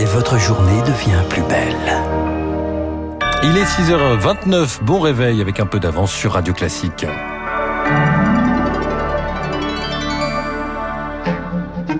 et votre journée devient plus belle. Il est 6h29, bon réveil avec un peu d'avance sur Radio Classique.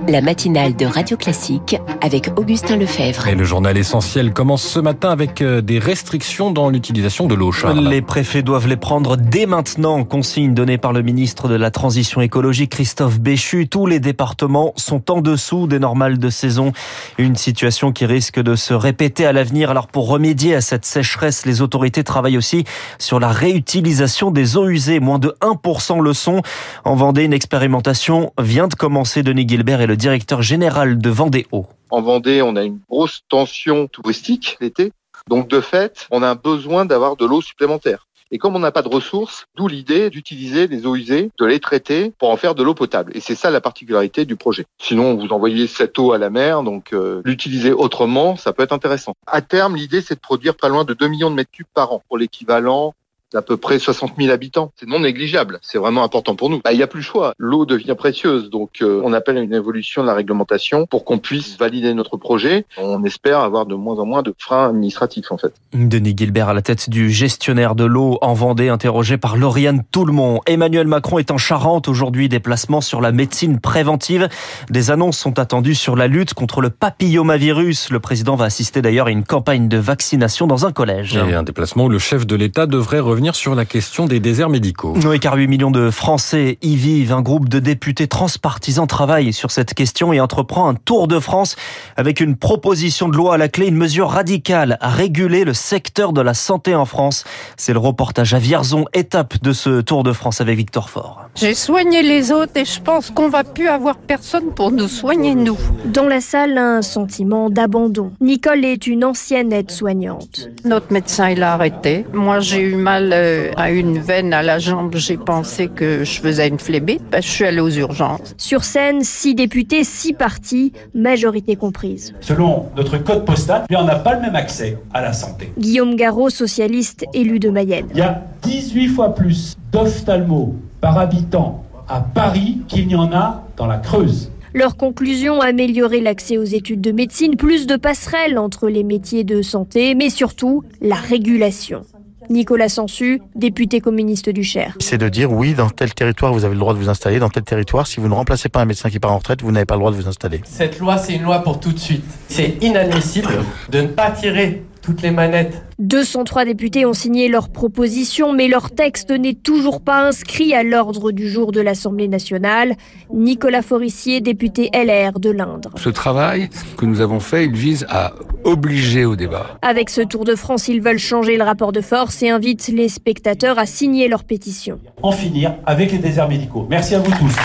La matinale de Radio Classique avec Augustin Lefebvre. Et le journal essentiel commence ce matin avec euh, des restrictions dans l'utilisation de l'eau. Charles. Les préfets doivent les prendre dès maintenant. Consigne donnée par le ministre de la Transition écologique Christophe Béchu. Tous les départements sont en dessous des normales de saison. Une situation qui risque de se répéter à l'avenir. Alors pour remédier à cette sécheresse, les autorités travaillent aussi sur la réutilisation des eaux usées. Moins de 1% le sont. En Vendée, une expérimentation vient de commencer. Denis Gilbert est le directeur général de Vendée Eau. En Vendée, on a une grosse tension touristique l'été. Donc de fait, on a besoin d'avoir de l'eau supplémentaire. Et comme on n'a pas de ressources, d'où l'idée d'utiliser des eaux usées, de les traiter pour en faire de l'eau potable. Et c'est ça la particularité du projet. Sinon, vous envoyez cette eau à la mer, donc euh, l'utiliser autrement, ça peut être intéressant. À terme, l'idée, c'est de produire pas loin de 2 millions de mètres cubes par an pour l'équivalent d'à peu près 60 000 habitants. C'est non négligeable. C'est vraiment important pour nous. Bah, il n'y a plus le choix. L'eau devient précieuse. Donc, euh, on appelle à une évolution de la réglementation pour qu'on puisse valider notre projet. On espère avoir de moins en moins de freins administratifs, en fait. Denis Gilbert à la tête du gestionnaire de l'eau en Vendée, interrogé par Lauriane Toulmont. Emmanuel Macron est en Charente aujourd'hui. Déplacement sur la médecine préventive. Des annonces sont attendues sur la lutte contre le papillomavirus. Le président va assister d'ailleurs à une campagne de vaccination dans un collège. Et un déplacement où le chef de l'État devrait revenir sur la question des déserts médicaux. Oui, car 8 millions de Français y vivent. Un groupe de députés transpartisans travaille sur cette question et entreprend un tour de France avec une proposition de loi à la clé, une mesure radicale à réguler le secteur de la santé en France. C'est le reportage à Vierzon, étape de ce tour de France avec Victor Fort. J'ai soigné les autres et je pense qu'on va plus avoir personne pour nous soigner nous. Dans la salle, un sentiment d'abandon. Nicole est une ancienne aide-soignante. Notre médecin, il a arrêté. Moi, j'ai eu mal euh, à une veine à la jambe. J'ai pensé que je faisais une phlébite. Ben, je suis allée aux urgences. Sur scène, six députés, six partis, majorité comprise. Selon notre code postal, on n'a pas le même accès à la santé. Guillaume Garot, socialiste élu de Mayenne. Il y a 18 fois plus d'ophtalmo par habitant à Paris qu'il n'y en a dans la Creuse. Leur conclusion, améliorer l'accès aux études de médecine, plus de passerelles entre les métiers de santé, mais surtout la régulation. Nicolas Sansu, député communiste du Cher. C'est de dire oui, dans tel territoire, vous avez le droit de vous installer, dans tel territoire, si vous ne remplacez pas un médecin qui part en retraite, vous n'avez pas le droit de vous installer. Cette loi, c'est une loi pour tout de suite. C'est inadmissible de ne pas tirer toutes les manettes. 203 députés ont signé leur proposition, mais leur texte n'est toujours pas inscrit à l'ordre du jour de l'Assemblée nationale. Nicolas Forissier, député LR de l'Indre. Ce travail que nous avons fait, il vise à obliger au débat. Avec ce Tour de France, ils veulent changer le rapport de force et invitent les spectateurs à signer leur pétition. En finir avec les déserts médicaux. Merci à vous tous.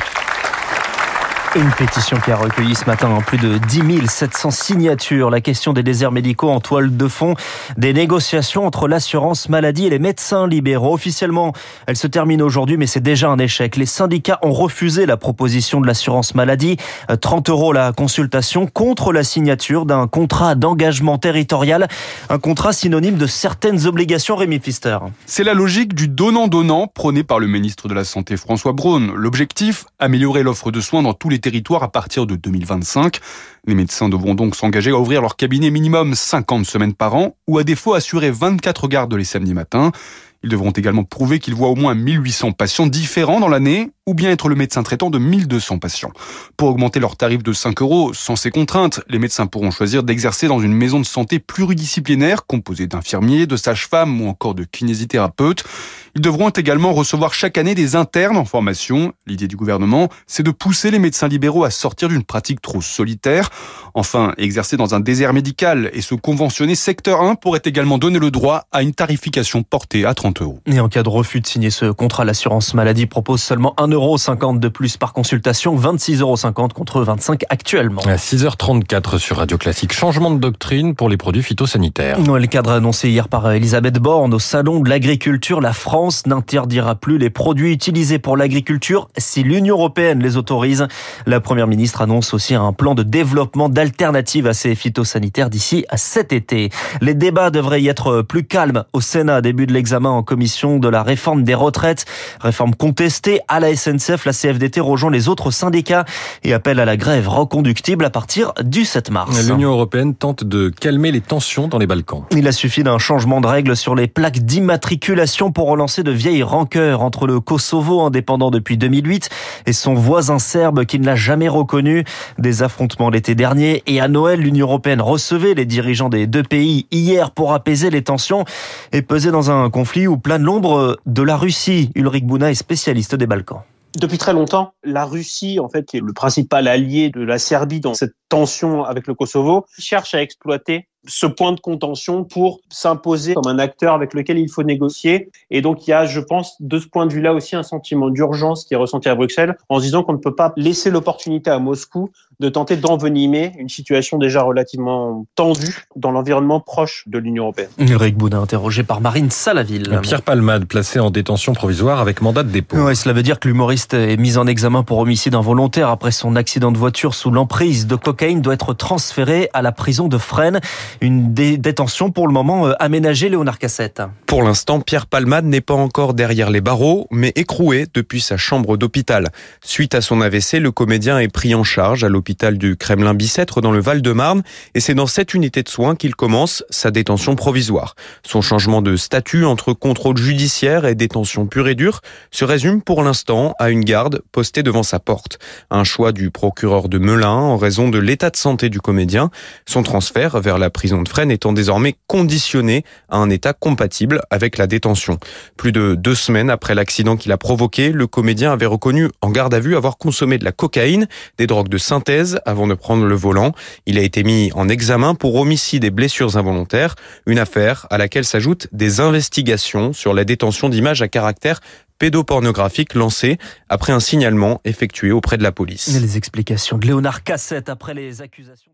Une pétition qui a recueilli ce matin plus de 10 700 signatures. La question des déserts médicaux en toile de fond des négociations entre l'assurance maladie et les médecins libéraux. Officiellement, elle se termine aujourd'hui, mais c'est déjà un échec. Les syndicats ont refusé la proposition de l'assurance maladie. 30 euros la consultation contre la signature d'un contrat d'engagement territorial. Un contrat synonyme de certaines obligations, Rémi Pfister. C'est la logique du donnant-donnant prôné par le ministre de la Santé François Braun. L'objectif, améliorer l'offre de soins dans tous les territoire à partir de 2025. Les médecins devront donc s'engager à ouvrir leur cabinet minimum 50 semaines par an ou à défaut assurer 24 gardes les samedis matins. Ils devront également prouver qu'ils voient au moins 1800 patients différents dans l'année ou bien être le médecin traitant de 1200 patients. Pour augmenter leur tarif de 5 euros, sans ces contraintes, les médecins pourront choisir d'exercer dans une maison de santé pluridisciplinaire composée d'infirmiers, de sages-femmes ou encore de kinésithérapeutes. Ils devront également recevoir chaque année des internes en formation. L'idée du gouvernement, c'est de pousser les médecins libéraux à sortir d'une pratique trop solitaire. Enfin, exercer dans un désert médical et se conventionner secteur 1 pourrait également donner le droit à une tarification portée à 30 euros. Et en cas de refus de signer ce contrat, l'assurance maladie propose seulement 1,50€ de plus par consultation, 26,50€ contre 25 actuellement. À 6h34 sur Radio Classique, changement de doctrine pour les produits phytosanitaires. Le cadre annoncé hier par Elisabeth Borne au Salon de l'agriculture, la France n'interdira plus les produits utilisés pour l'agriculture si l'Union européenne les autorise. La première ministre annonce aussi un plan de développement d'alternatives à ces phytosanitaires d'ici à cet été. Les débats devraient y être plus calmes au Sénat, début de l'examen en commission de la réforme des retraites. Réforme contestée à la SNCF. La CFDT rejoint les autres syndicats et appelle à la grève reconductible à partir du 7 mars. L'Union européenne tente de calmer les tensions dans les Balkans. Il a suffi d'un changement de règles sur les plaques d'immatriculation pour relancer de vieilles rancœurs entre le Kosovo indépendant depuis 2008 et son voisin serbe qui ne l'a jamais reconnu. Des affrontements l'été dernier et à Noël, l'Union européenne recevait les dirigeants des deux pays hier pour apaiser les tensions et peser dans un conflit où plane l'ombre de la Russie. Ulrich Bouna est spécialiste des Balkans. Depuis très longtemps, la Russie, en fait, qui est le principal allié de la Serbie dans cette tension avec le Kosovo, cherche à exploiter ce point de contention pour s'imposer comme un acteur avec lequel il faut négocier. Et donc, il y a, je pense, de ce point de vue-là aussi un sentiment d'urgence qui est ressenti à Bruxelles en se disant qu'on ne peut pas laisser l'opportunité à Moscou de tenter d'envenimer une situation déjà relativement tendue dans l'environnement proche de l'Union européenne. Eric Boudin, interrogé par Marine Salaville. Pierre Palmade, placé en détention provisoire avec mandat de dépôt. Ouais, cela veut dire que l'humoriste est mis en examen pour homicide involontaire après son accident de voiture sous l'emprise de cocaïne doit être transféré à la prison de Fresnes. Une détention pour le moment euh, aménagée, Léonard Cassette. Pour l'instant, Pierre Palmade n'est pas encore derrière les barreaux, mais écroué depuis sa chambre d'hôpital. Suite à son AVC, le comédien est pris en charge à l'hôpital du Kremlin-Bicêtre dans le Val-de-Marne et c'est dans cette unité de soins qu'il commence sa détention provisoire. Son changement de statut entre contrôle judiciaire et détention pure et dure se résume pour l'instant à une garde postée devant sa porte. Un choix du procureur de Melun en raison de l'état de santé du comédien. Son transfert vers la prison de Fresnes étant désormais conditionné à un état compatible avec la détention. Plus de deux semaines après l'accident qu'il a provoqué, le comédien avait reconnu en garde à vue avoir consommé de la cocaïne, des drogues de synthèse avant de prendre le volant. Il a été mis en examen pour homicide et blessures involontaires, une affaire à laquelle s'ajoutent des investigations sur la détention d'images à caractère pédopornographique lancées après un signalement effectué auprès de la police. Les explications de Léonard Cassette après les accusations.